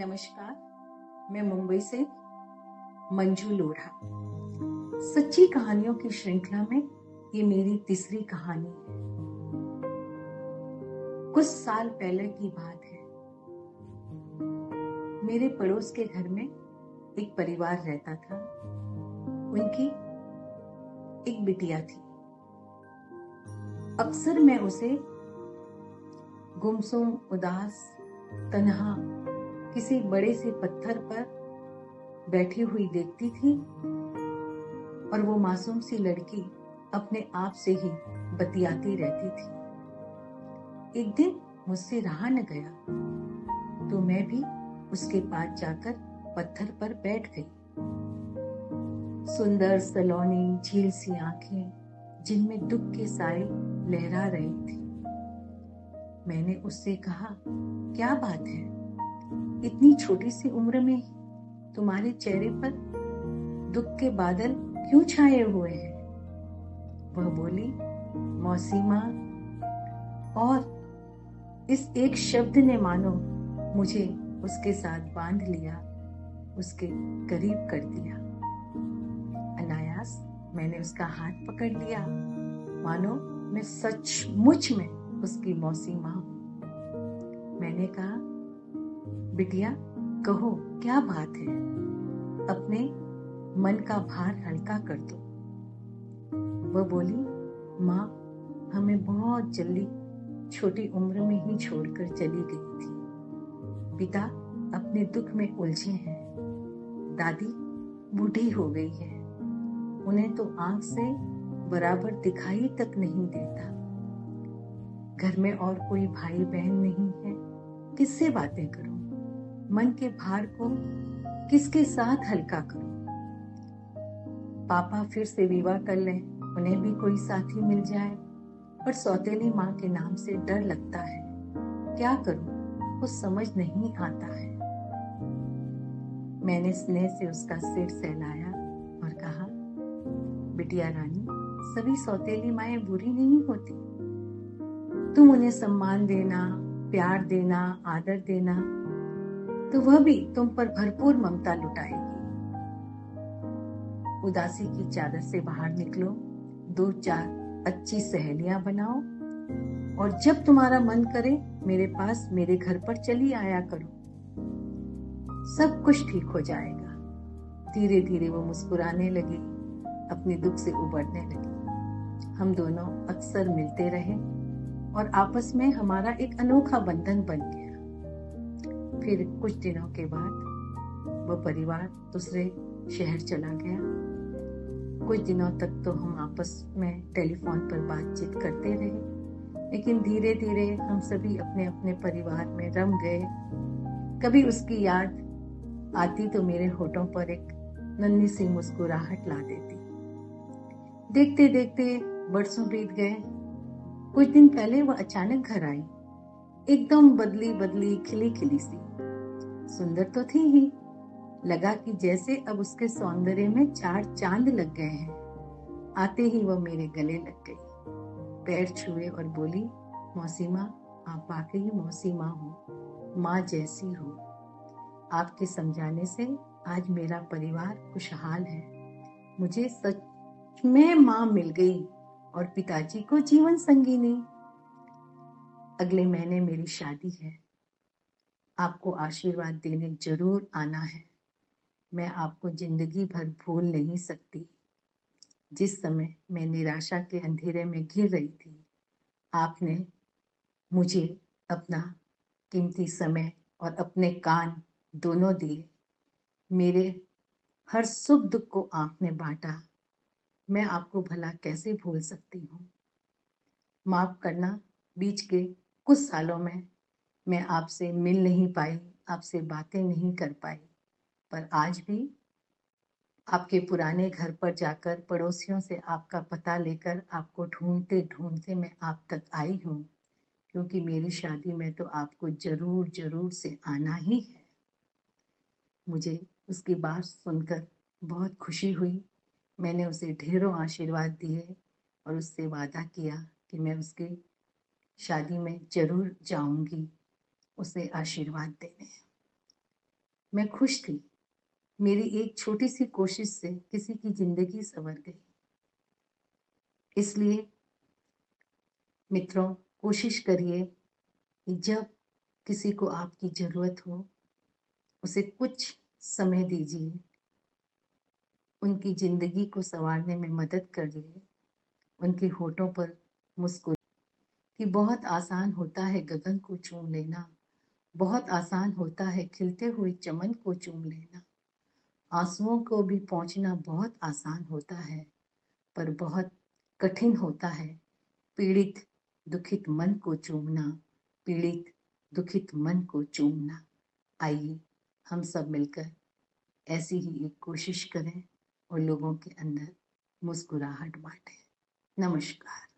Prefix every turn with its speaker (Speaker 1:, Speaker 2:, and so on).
Speaker 1: नमस्कार, मैं मुंबई से मंजू लोढ़ा। सच्ची कहानियों की श्रृंखला में ये मेरी तीसरी कहानी है। कुछ साल पहले की बात है। मेरे पड़ोस के घर में एक परिवार रहता था। उनकी एक बिटिया थी। अक्सर मैं उसे गुमसुम, उदास, तनहा किसी बड़े से पत्थर पर बैठी हुई देखती थी और वो मासूम सी लड़की अपने आप से ही बतियाती रहती थी। एक दिन मुझसे रहा न गया तो मैं भी उसके पास जाकर पत्थर पर बैठ गई। सुंदर सलोनी, झील सी आँखें, जिनमें दुख के साए लहरा रही थी। मैंने उससे कहा, क्या बात है? इतनी छोटी सी उम्र में तुम्हारे चेहरे पर दुख के बादल क्यों छाए हुए हैं? वह बोली मौसी माँ और इस एक शब्द ने मानो, मुझे उसके साथ बाँध लिया, उसके करीब कर दिया। अनायास मैंने उसका हाथ पकड़ लिया। मानो मैं सचमुच में उसकी मौसी माँ मैंने कहा बिटिया, कहो, क्या बात है? अपने मन का भार हल्का कर दो। वह बोली, माँ, हमें बहुत जल्दी छोटी उम्र में ही छोड़कर चली गई थी। पिता अपने दुख में उलझे हैं। दादी बूढ़ी हो गई है। उन्हें तो आँख से बराबर दिखाई तक नहीं देता। घर में और कोई भाई बहन नहीं है। किससे बातें करूँ? मन के भार को किसके साथ हल्का करूँ? पापा फिर से विवाह कर लें, उन्हें भी कोई साथी मिल जाए। पर सौतेली माँ के नाम से डर लगता है। क्या करूँ? कुछ समझ नहीं आता है। मैंने स्नेह से उसका सिर सहलाया और कहा, बिटिया रानी, सभी सौतेली माए बुरी नहीं होती। तुम उन्हें सम्मान देना, प्यार देना, आदर देना तो वह भी तुम पर भरपूर ममता लुटाएगी। उदासी की चादर से बाहर निकलो दो चार अच्छी सहेलियाँ बनाओ, और जब तुम्हारा मन करे, मेरे पास मेरे घर पर चली आया करो। सब कुछ ठीक हो जाएगा। धीरे धीरे वो मुस्कुराने लगी, अपने दुख से उबरने लगी। हम दोनों अक्सर मिलते रहे, और आपस में हमारा एक अनोखा बंधन बन गया। फिर कुछ दिनों के बाद वह परिवार दूसरे शहर चला गया। कुछ दिनों तक तो हम आपस में टेलीफोन पर बातचीत करते रहे, लेकिन धीरे धीरे हम सभी अपने अपने परिवार में रम गए। कभी उसकी याद आती तो मेरे होठों पर एक नन्ही सी मुस्कुराहट ला देती। देखते देखते बरसों बीत गए। कुछ दिन पहले वह अचानक घर आई। एकदम बदली बदली खिली खिली सी। सुंदर तो थी ही। लगा कि जैसे अब उसके सौंदर्य में चार चाँद लग गए हैं। आते ही वह मेरे गले लग गई। पैर छुए और बोली मौसी माँ आप वाकई मौसी माँ हो। माँ जैसी हो। आपके समझाने से आज मेरा परिवार खुशहाल है। मुझे सच में माँ मिल गई और पिताजी को जीवन संगीनी। अगले महीने मेरी शादी है। आपको आशीर्वाद देने ज़रूर आना है। मैं आपको ज़िंदगी भर भूल नहीं सकती। जिस समय मैं निराशा के अंधेरे में घिर रही थी, आपने मुझे अपना कीमती समय और अपने कान दोनों दिए। मेरे हर सुख दुख को आपने बांटा। मैं आपको भला कैसे भूल सकती हूँ? माफ़ करना, बीच के कुछ सालों में मैं आपसे मिल नहीं पाई, आपसे बातें नहीं कर पाई। पर आज भी आपके पुराने घर पर जाकर, पड़ोसियों से आपका पता लेकर, आपको ढूंढते ढूंढते मैं आप तक आई हूँ। क्योंकि मेरी शादी में तो आपको ज़रूर ज़रूर से आना ही है। मुझे उसकी बात सुनकर बहुत खुशी हुई। मैंने उसे ढेरों आशीर्वाद दिए और उससे वादा किया कि मैं उसकी शादी में ज़रूर जाऊँगी। उसे आशीर्वाद देने। मैं खुश थी। मेरी एक छोटी सी कोशिश से किसी की ज़िंदगी संवर गई। इसलिए मित्रों, कोशिश करिए कि जब किसी को आपकी ज़रूरत हो, उसे कुछ समय दीजिए। उनकी ज़िंदगी को संवारने में मदद करिए। उनके होठों पर मुस्कुरा कि बहुत आसान होता है गगन को चूम लेना। बहुत आसान होता है खिलते हुए चमन को चूम लेना। आंसुओं को भी पहुँचना बहुत आसान होता है, पर बहुत कठिन होता है। पीड़ित दुखित मन को चूमना, पीड़ित दुखित मन को चूमना। आइए हम सब मिलकर ऐसी ही एक कोशिश करें और लोगों के अंदर मुस्कुराहट बांटें। नमस्कार।